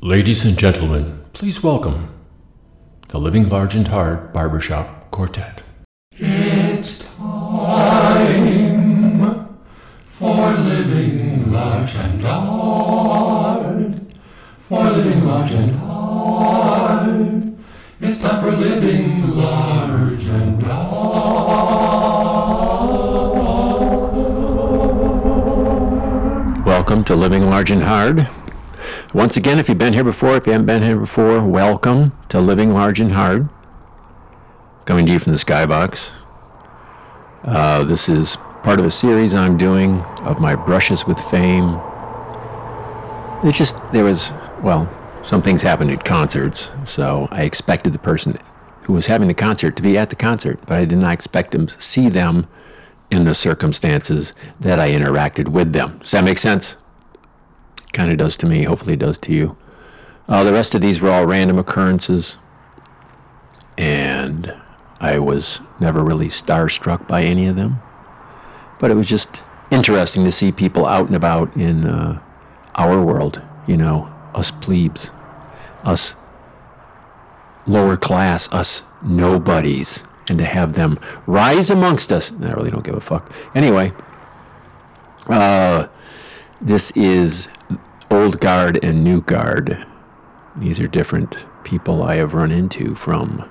Ladies and gentlemen, please welcome the Living Large and Hard Barbershop Quartet. It's time for living large and hard. For living large and hard. It's time for living large and hard. Welcome to Living Large and Hard. Once again, if you've been here before, if you haven't been here before, welcome to Living Large and Hard. Coming to you from the Skybox. Uh, this is part of a series I'm doing of my brushes with fame. It just, there was, well, some things happened at concerts, so I expected the person who was having the concert to be at the concert, but I did not expect to see them in the circumstances that I interacted with them. Does that make sense? Kind of does to me. Hopefully, it does to you. Uh, the rest of these were all random occurrences, and I was never really starstruck by any of them. But it was just interesting to see people out and about in uh, our world, you know, us plebes, us lower class, us nobodies, and to have them rise amongst us. I really don't give a fuck. Anyway, uh, this is old guard and new guard. These are different people I have run into from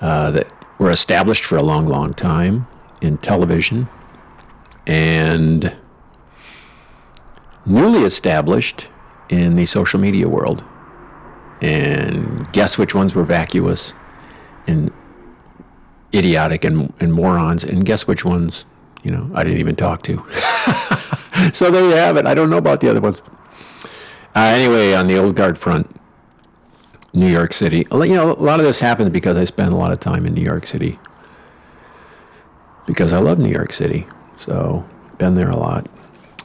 uh, that were established for a long, long time in television and newly established in the social media world. And guess which ones were vacuous and idiotic and, and morons, and guess which ones, you know, I didn't even talk to. so there you have it. I don't know about the other ones. Uh, anyway, on the old guard front, New York City. You know, a lot of this happens because I spend a lot of time in New York City. Because I love New York City. So, been there a lot.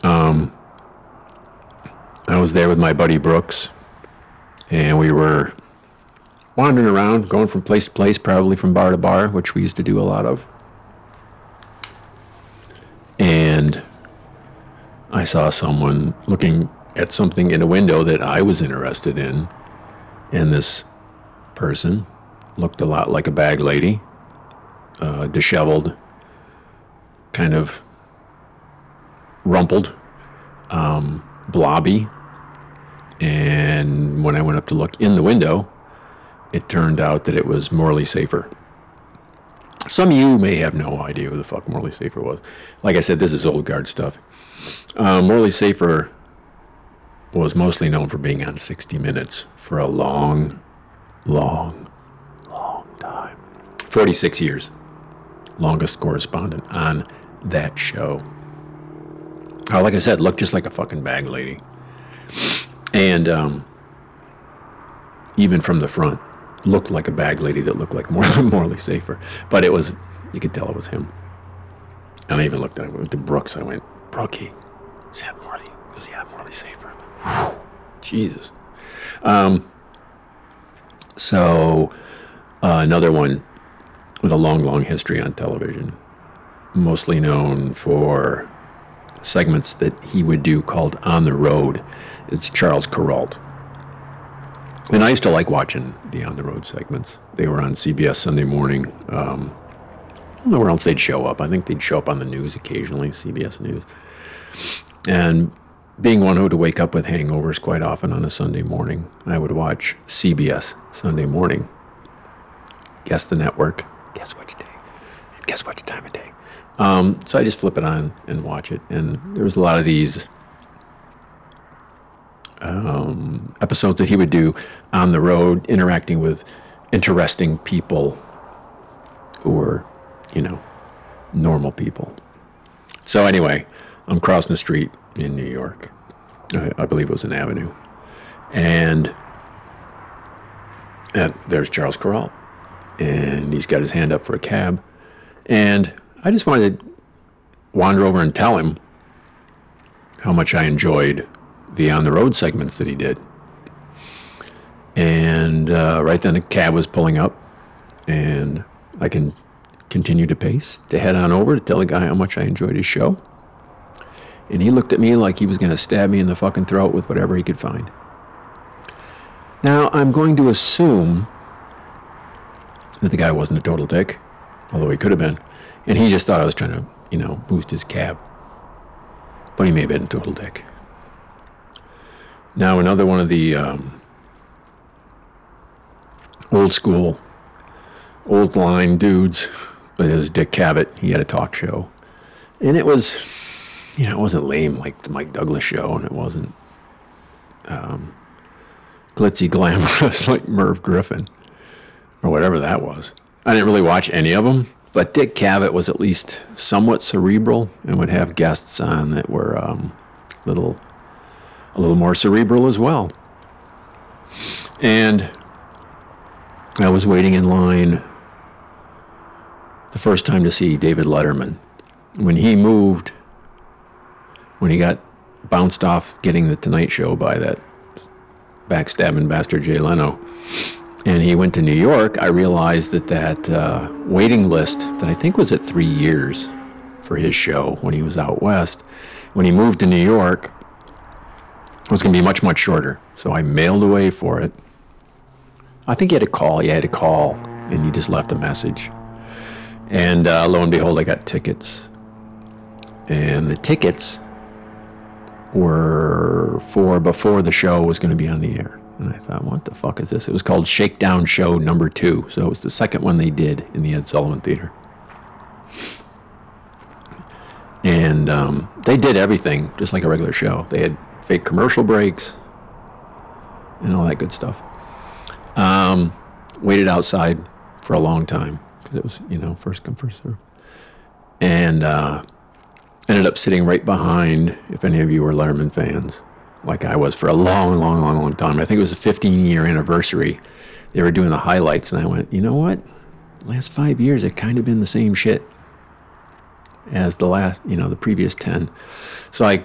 Um, I was there with my buddy Brooks, and we were wandering around, going from place to place, probably from bar to bar, which we used to do a lot of. And I saw someone looking at something in a window that I was interested in, and this person looked a lot like a bag lady, uh, disheveled, kind of rumpled, um, blobby. And when I went up to look in the window, it turned out that it was Morley Safer. Some of you may have no idea who the fuck Morley Safer was. Like I said, this is old guard stuff. Uh, Morley Safer was mostly known for being on 60 Minutes for a long, long, long time 46 years. Longest correspondent on that show. Oh, like I said, looked just like a fucking bag lady. And um, even from the front, looked like a bag lady that looked like Morley, Safer. But it was, you could tell it was him. And I even looked at went to Brooks. I went, Brookie, is that Morley? He goes, yeah, Morley Safer. Jesus. Um, so, uh, another one with a long, long history on television, mostly known for segments that he would do called On the Road. It's Charles Kuralt. And I used to like watching the On the Road segments. They were on CBS Sunday morning. Um, don't know where else they'd show up. I think they'd show up on the news occasionally, CBS News. And being one who would wake up with hangovers quite often on a Sunday morning, I would watch CBS Sunday morning. Guess the network. Guess which day. Guess which time of day. Um, so I just flip it on and watch it. And there was a lot of these um, episodes that he would do on the road, interacting with interesting people who were, you know, normal people. So anyway, I'm crossing the street in New York. I, I believe it was an avenue. And, and there's Charles Kuralt. And he's got his hand up for a cab. And I just wanted to wander over and tell him how much I enjoyed the on the road segments that he did. And uh, right then, a cab was pulling up, and I can continue to pace to head on over to tell the guy how much I enjoyed his show. And he looked at me like he was going to stab me in the fucking throat with whatever he could find. Now, I'm going to assume that the guy wasn't a total dick, although he could have been. And he just thought I was trying to, you know, boost his cab. But he may have been a total dick. Now, another one of the um, old school, old line dudes is Dick Cavett. He had a talk show. And it was, you know, it wasn't lame like the Mike Douglas show, and it wasn't um, glitzy glamorous like Merv Griffin or whatever that was. I didn't really watch any of them, but Dick Cavett was at least somewhat cerebral and would have guests on that were um, little, a little more cerebral as well. And I was waiting in line the first time to see David Letterman. When he moved, when he got bounced off getting the Tonight Show by that backstabbing bastard Jay Leno, and he went to New York, I realized that that uh, waiting list that I think was at three years for his show when he was out west, when he moved to New York, was going to be much, much shorter. So I mailed away for it. I think he had a call. He had a call, and he just left a message. And uh, lo and behold, I got tickets. And the tickets were for before the show was going to be on the air. And I thought, what the fuck is this? It was called Shakedown Show number two. So it was the second one they did in the Ed Sullivan Theater. And um, they did everything just like a regular show. They had fake commercial breaks and all that good stuff. Um, waited outside for a long time because it was, you know, first come, first serve. And uh, ended up sitting right behind, if any of you were Letterman fans, like I was for a long, long, long, long time. I think it was a 15 year anniversary. They were doing the highlights, and I went, you know what? Last five years, it kind of been the same shit as the last, you know, the previous 10. So I,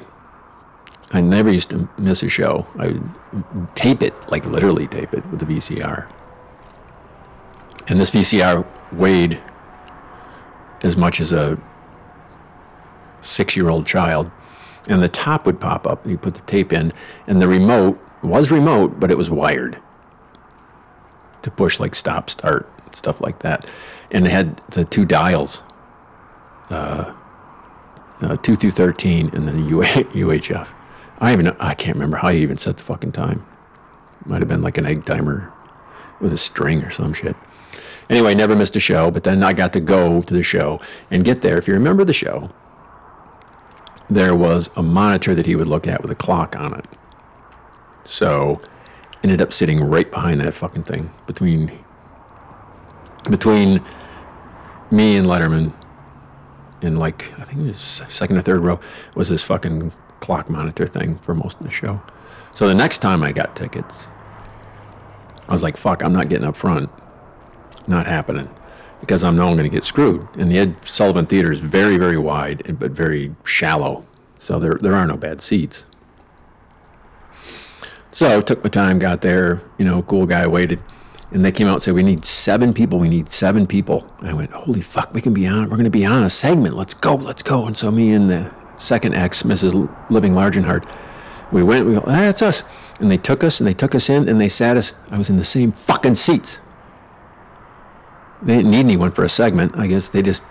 I never used to miss a show. I would tape it, like literally tape it with the VCR. And this VCR weighed as much as a six year old child. And the top would pop up. You put the tape in, and the remote was remote, but it was wired to push like stop, start, stuff like that. And it had the two dials, uh, uh, 2 through 13, and then UHF. I even I can't remember how you even set the fucking time. Might have been like an egg timer with a string or some shit. Anyway, never missed a show, but then I got to go to the show and get there. If you remember the show, there was a monitor that he would look at with a clock on it. So ended up sitting right behind that fucking thing between between me and Letterman in like I think it was second or third row was this fucking clock monitor thing for most of the show. So the next time I got tickets, I was like, fuck, I'm not getting up front. Not happening. Because I'm going to get screwed. And the Ed Sullivan Theater is very, very wide, but very shallow. So there, there are no bad seats. So took my time, got there, you know, cool guy waited. And they came out and said, We need seven people. We need seven people. And I went, Holy fuck, we can be on, we're going to be on a segment. Let's go, let's go. And so me and the second ex, Mrs. Living Large and Hard, we went, we go, ah, that's us. And they took us and they took us in and they sat us. I was in the same fucking seats. They didn't need anyone for a segment. I guess they just,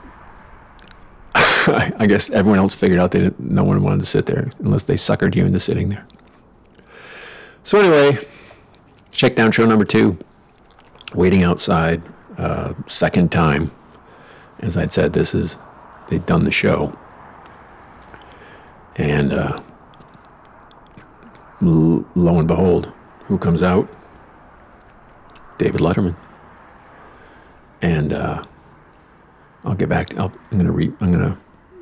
I guess everyone else figured out they didn't, no one wanted to sit there unless they suckered you into sitting there. So anyway, Shakedown show number two, waiting outside, uh, second time. As I'd said, this is, they'd done the show. And uh, lo and behold, who comes out? David Letterman. And uh, I'll get back. To, I'll, I'm gonna re, I'm gonna,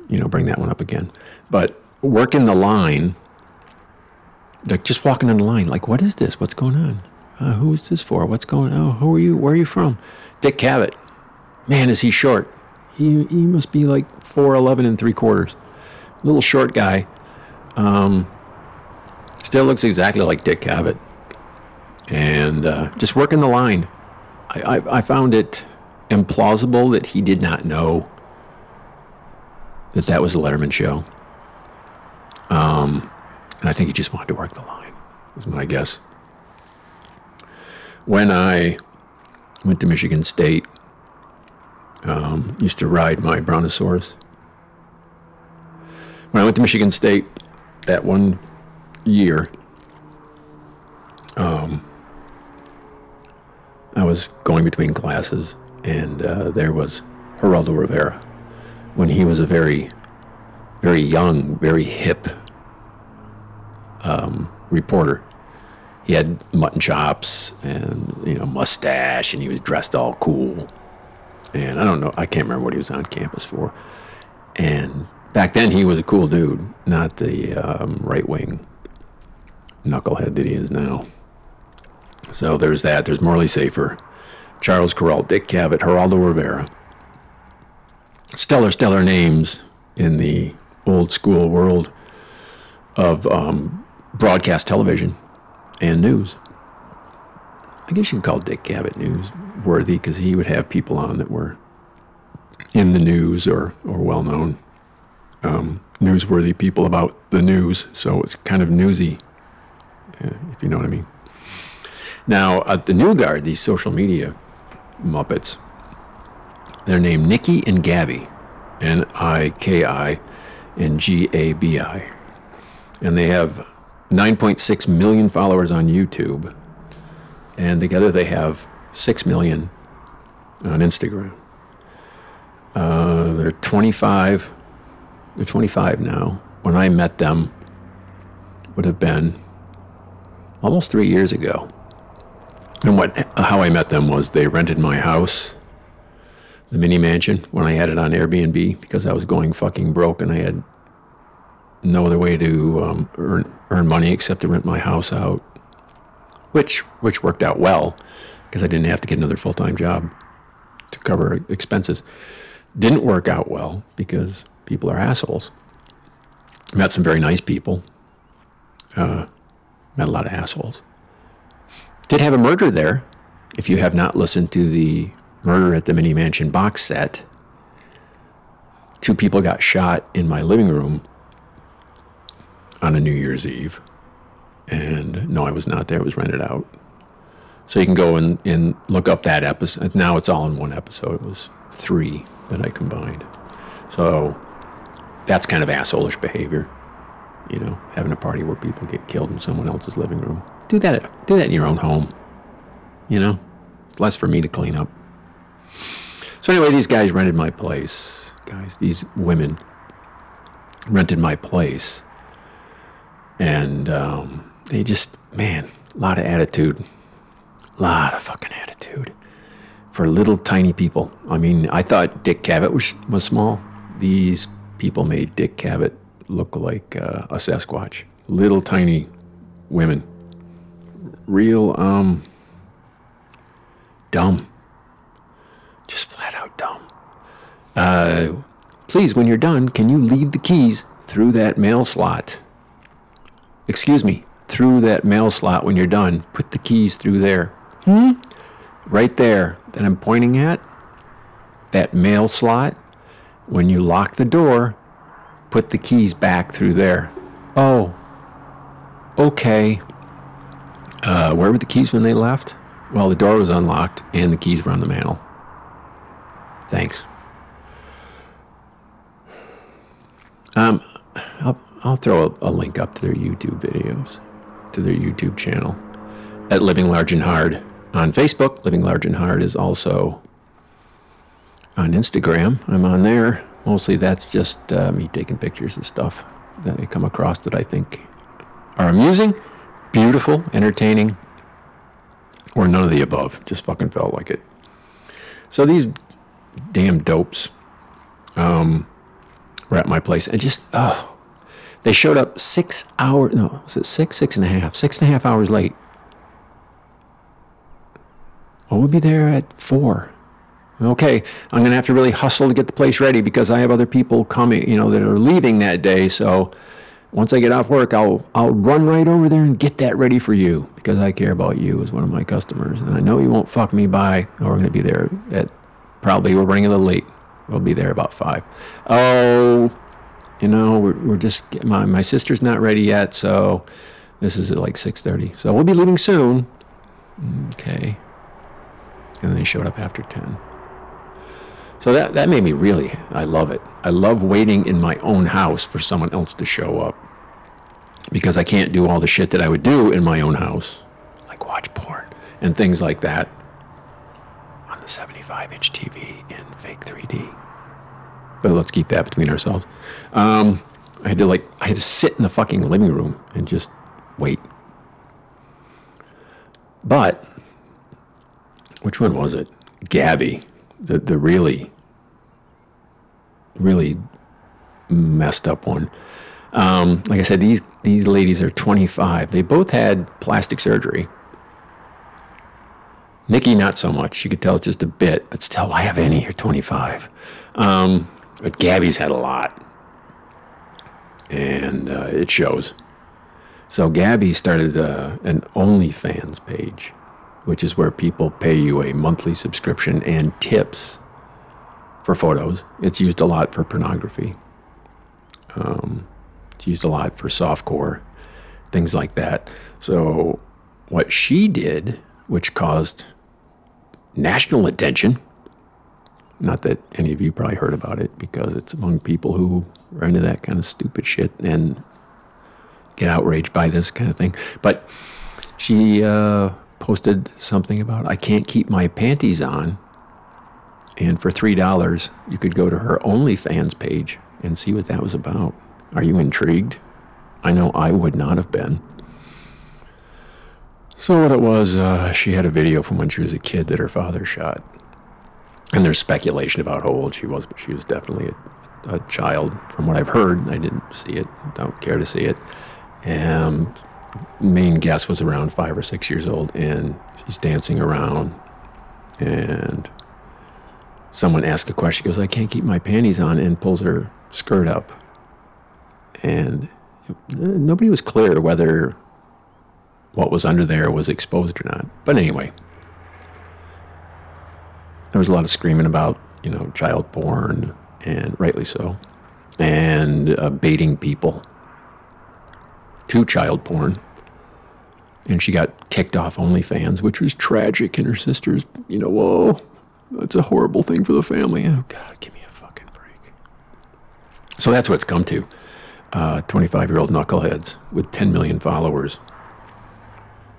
you know, bring that one up again. But working the line, like just walking on the line, like, what is this? What's going on? Uh, who is this for? What's going on? Oh, who are you? Where are you from? Dick Cavett. Man, is he short? He he must be like four eleven and three quarters. Little short guy. Um, still looks exactly like Dick Cavett. And uh, just working the line. I, I, I found it implausible that he did not know that that was a Letterman show. Um, and I think he just wanted to work the line, is my guess. when I went to Michigan State, um, used to ride my Brontosaurus. When I went to Michigan State that one year, um, I was going between classes, and uh, there was Geraldo Rivera when he was a very, very young, very hip um, reporter. He had mutton chops and you know mustache, and he was dressed all cool. And I don't know, I can't remember what he was on campus for. And back then, he was a cool dude, not the um, right wing knucklehead that he is now. So there's that. There's Morley Safer, Charles Kuralt, Dick Cavett, Geraldo Rivera. Stellar, stellar names in the old school world of um, broadcast television and news. I guess you could call Dick Cavett newsworthy because he would have people on that were in the news or, or well known um, newsworthy people about the news. So it's kind of newsy, uh, if you know what I mean. Now, at the New Guard, these social media Muppets, they're named Niki and Gabi, N I K I and G A B I. And they have 9.6 million followers on YouTube. And together they have 6 million on Instagram. Uh, they're 25. They're 25 now. When I met them, would have been almost three years ago. And what how I met them was they rented my house, the mini mansion, when I had it on Airbnb because I was going fucking broke and I had no other way to um, earn earn money except to rent my house out, which which worked out well because I didn't have to get another full time job to cover expenses. Didn't work out well because people are assholes. Met some very nice people. Uh, met a lot of assholes. Did have a murder there. If you have not listened to the Murder at the Mini Mansion box set, two people got shot in my living room on a New Year's Eve. And no, I was not there. It was rented out. So you can go and, and look up that episode. Now it's all in one episode. It was three that I combined. So that's kind of assholeish behavior. You know, having a party where people get killed in someone else's living room. Do that. Do that in your own home. You know, it's less for me to clean up. So anyway, these guys rented my place. Guys, these women rented my place, and um, they just man, a lot of attitude, a lot of fucking attitude for little tiny people. I mean, I thought Dick Cavett was was small. These people made Dick Cavett look like uh, a Sasquatch. Little tiny women. Real um dumb. Just flat out dumb. Uh, please, when you're done, can you leave the keys through that mail slot? Excuse me, through that mail slot when you're done. Put the keys through there. Hmm? Right there that I'm pointing at, that mail slot. When you lock the door, put the keys back through there. Oh, okay. Uh, where were the keys when they left? Well, the door was unlocked and the keys were on the mantle. Thanks. Um, I'll, I'll throw a, a link up to their YouTube videos, to their YouTube channel at Living Large and Hard on Facebook. Living Large and Hard is also on Instagram. I'm on there. Mostly that's just uh, me taking pictures of stuff that I come across that I think are amusing, beautiful, entertaining, or none of the above. Just fucking felt like it. So these damn dopes um, were at my place and just, oh, they showed up six hours, no, was it six, six and a half, six and a half hours late. Well, we'll be there at four. Okay, I'm going to have to really hustle to get the place ready because I have other people coming, you know, that are leaving that day. So once I get off work, I'll I'll run right over there and get that ready for you because I care about you as one of my customers, and I know you won't fuck me by. Or we're to be there at probably we're running a little late. We'll be there about five. Oh, you know, we're, we're just my my sister's not ready yet, so this is at like six thirty. So we'll be leaving soon. Okay. And then he showed up after 10. So that, that made me really, I love it. I love waiting in my own house for someone else to show up because I can't do all the shit that I would do in my own house, like watch porn and things like that on the 75 inch TV in fake 3D. But let's keep that between ourselves. Um, I had to like, I had to sit in the fucking living room and just wait. But which one was it? Gabi, the the really, really messed up one. Um, like I said, these these ladies are 25. They both had plastic surgery. Niki, not so much. You could tell it's just a bit, but still, why have any? You're 25. Um, but Gabi's had a lot, and uh, it shows. So Gabi started uh, an OnlyFans page, which is where people pay you a monthly subscription and tips for photos. It's used a lot for pornography. Um, it's used a lot for softcore, things like that. So what she did, which caused national attention. Not that any of you probably heard about it because it's among people who are into that kind of stupid shit and get outraged by this kind of thing. But she uh, posted something about I can't keep my panties on. And for $3, you could go to her OnlyFans page and see what that was about. Are you intrigued? I know I would not have been. So, what it was, uh, she had a video from when she was a kid that her father shot. And there's speculation about how old she was, but she was definitely a, a child. From what I've heard, I didn't see it, don't care to see it. And main guess was around five or six years old, and she's dancing around. And someone asks a question. She goes, I can't keep my panties on, and pulls her skirt up. And nobody was clear whether what was under there was exposed or not. But anyway, there was a lot of screaming about, you know, child porn, and rightly so, and uh, baiting people to child porn. And she got kicked off OnlyFans, which was tragic. And her sister's, you know, whoa, that's a horrible thing for the family. Oh, God, give me a fucking break. So that's what it's come to. 25 uh, year old knuckleheads with 10 million followers.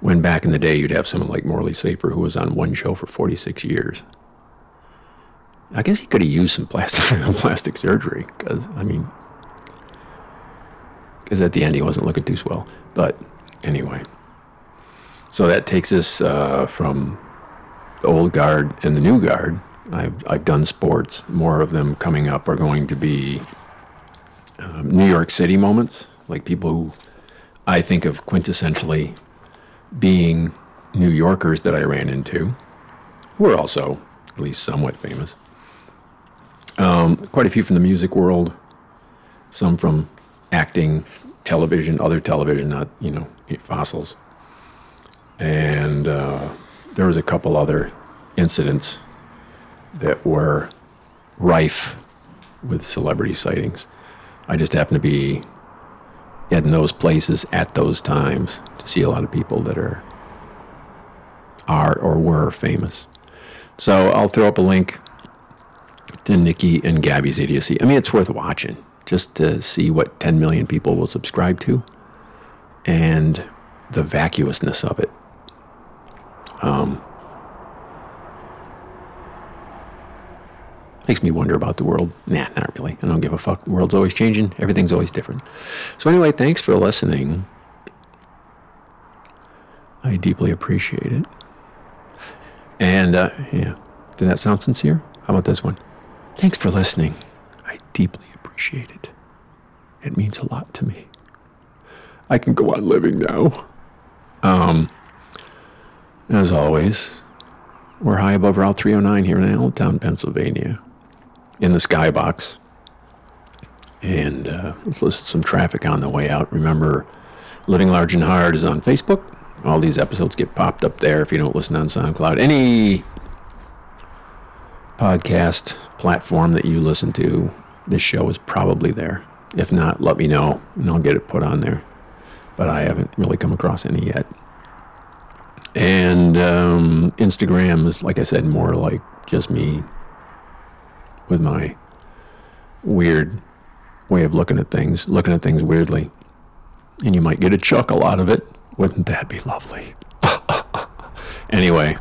When back in the day, you'd have someone like Morley Safer who was on one show for 46 years. I guess he could have used some plastic plastic surgery because I mean, because at the end he wasn't looking too swell. But anyway, so that takes us uh, from the old guard and the new guard. I've I've done sports. More of them coming up are going to be um, New York City moments, like people who I think of quintessentially being New Yorkers that I ran into, who are also at least somewhat famous. Um, quite a few from the music world, some from acting, television, other television, not, you know, fossils. And uh, there was a couple other incidents that were rife with celebrity sightings. I just happened to be in those places at those times to see a lot of people that are are or were famous. So I'll throw up a link to Niki and Gabi's idiocy. I mean, it's worth watching just to see what 10 million people will subscribe to and the vacuousness of it. Um, makes me wonder about the world. Nah, not really. I don't give a fuck. The world's always changing. Everything's always different. So anyway, thanks for listening. I deeply appreciate it. And uh, yeah, did that sound sincere? How about this one? Thanks for listening. I deeply appreciate it. It means a lot to me. I can go on living now. Um, as always, we're high above Route 309 here in Allentown, Pennsylvania, in the skybox. And uh, let's some traffic on the way out. Remember, Living Large and Hard is on Facebook. All these episodes get popped up there if you don't listen on SoundCloud. Any podcast platform that you listen to, this show is probably there. If not, let me know and I'll get it put on there. But I haven't really come across any yet. And um, Instagram is, like I said, more like just me with my weird way of looking at things, looking at things weirdly. And you might get a chuckle out of it. Wouldn't that be lovely? anyway,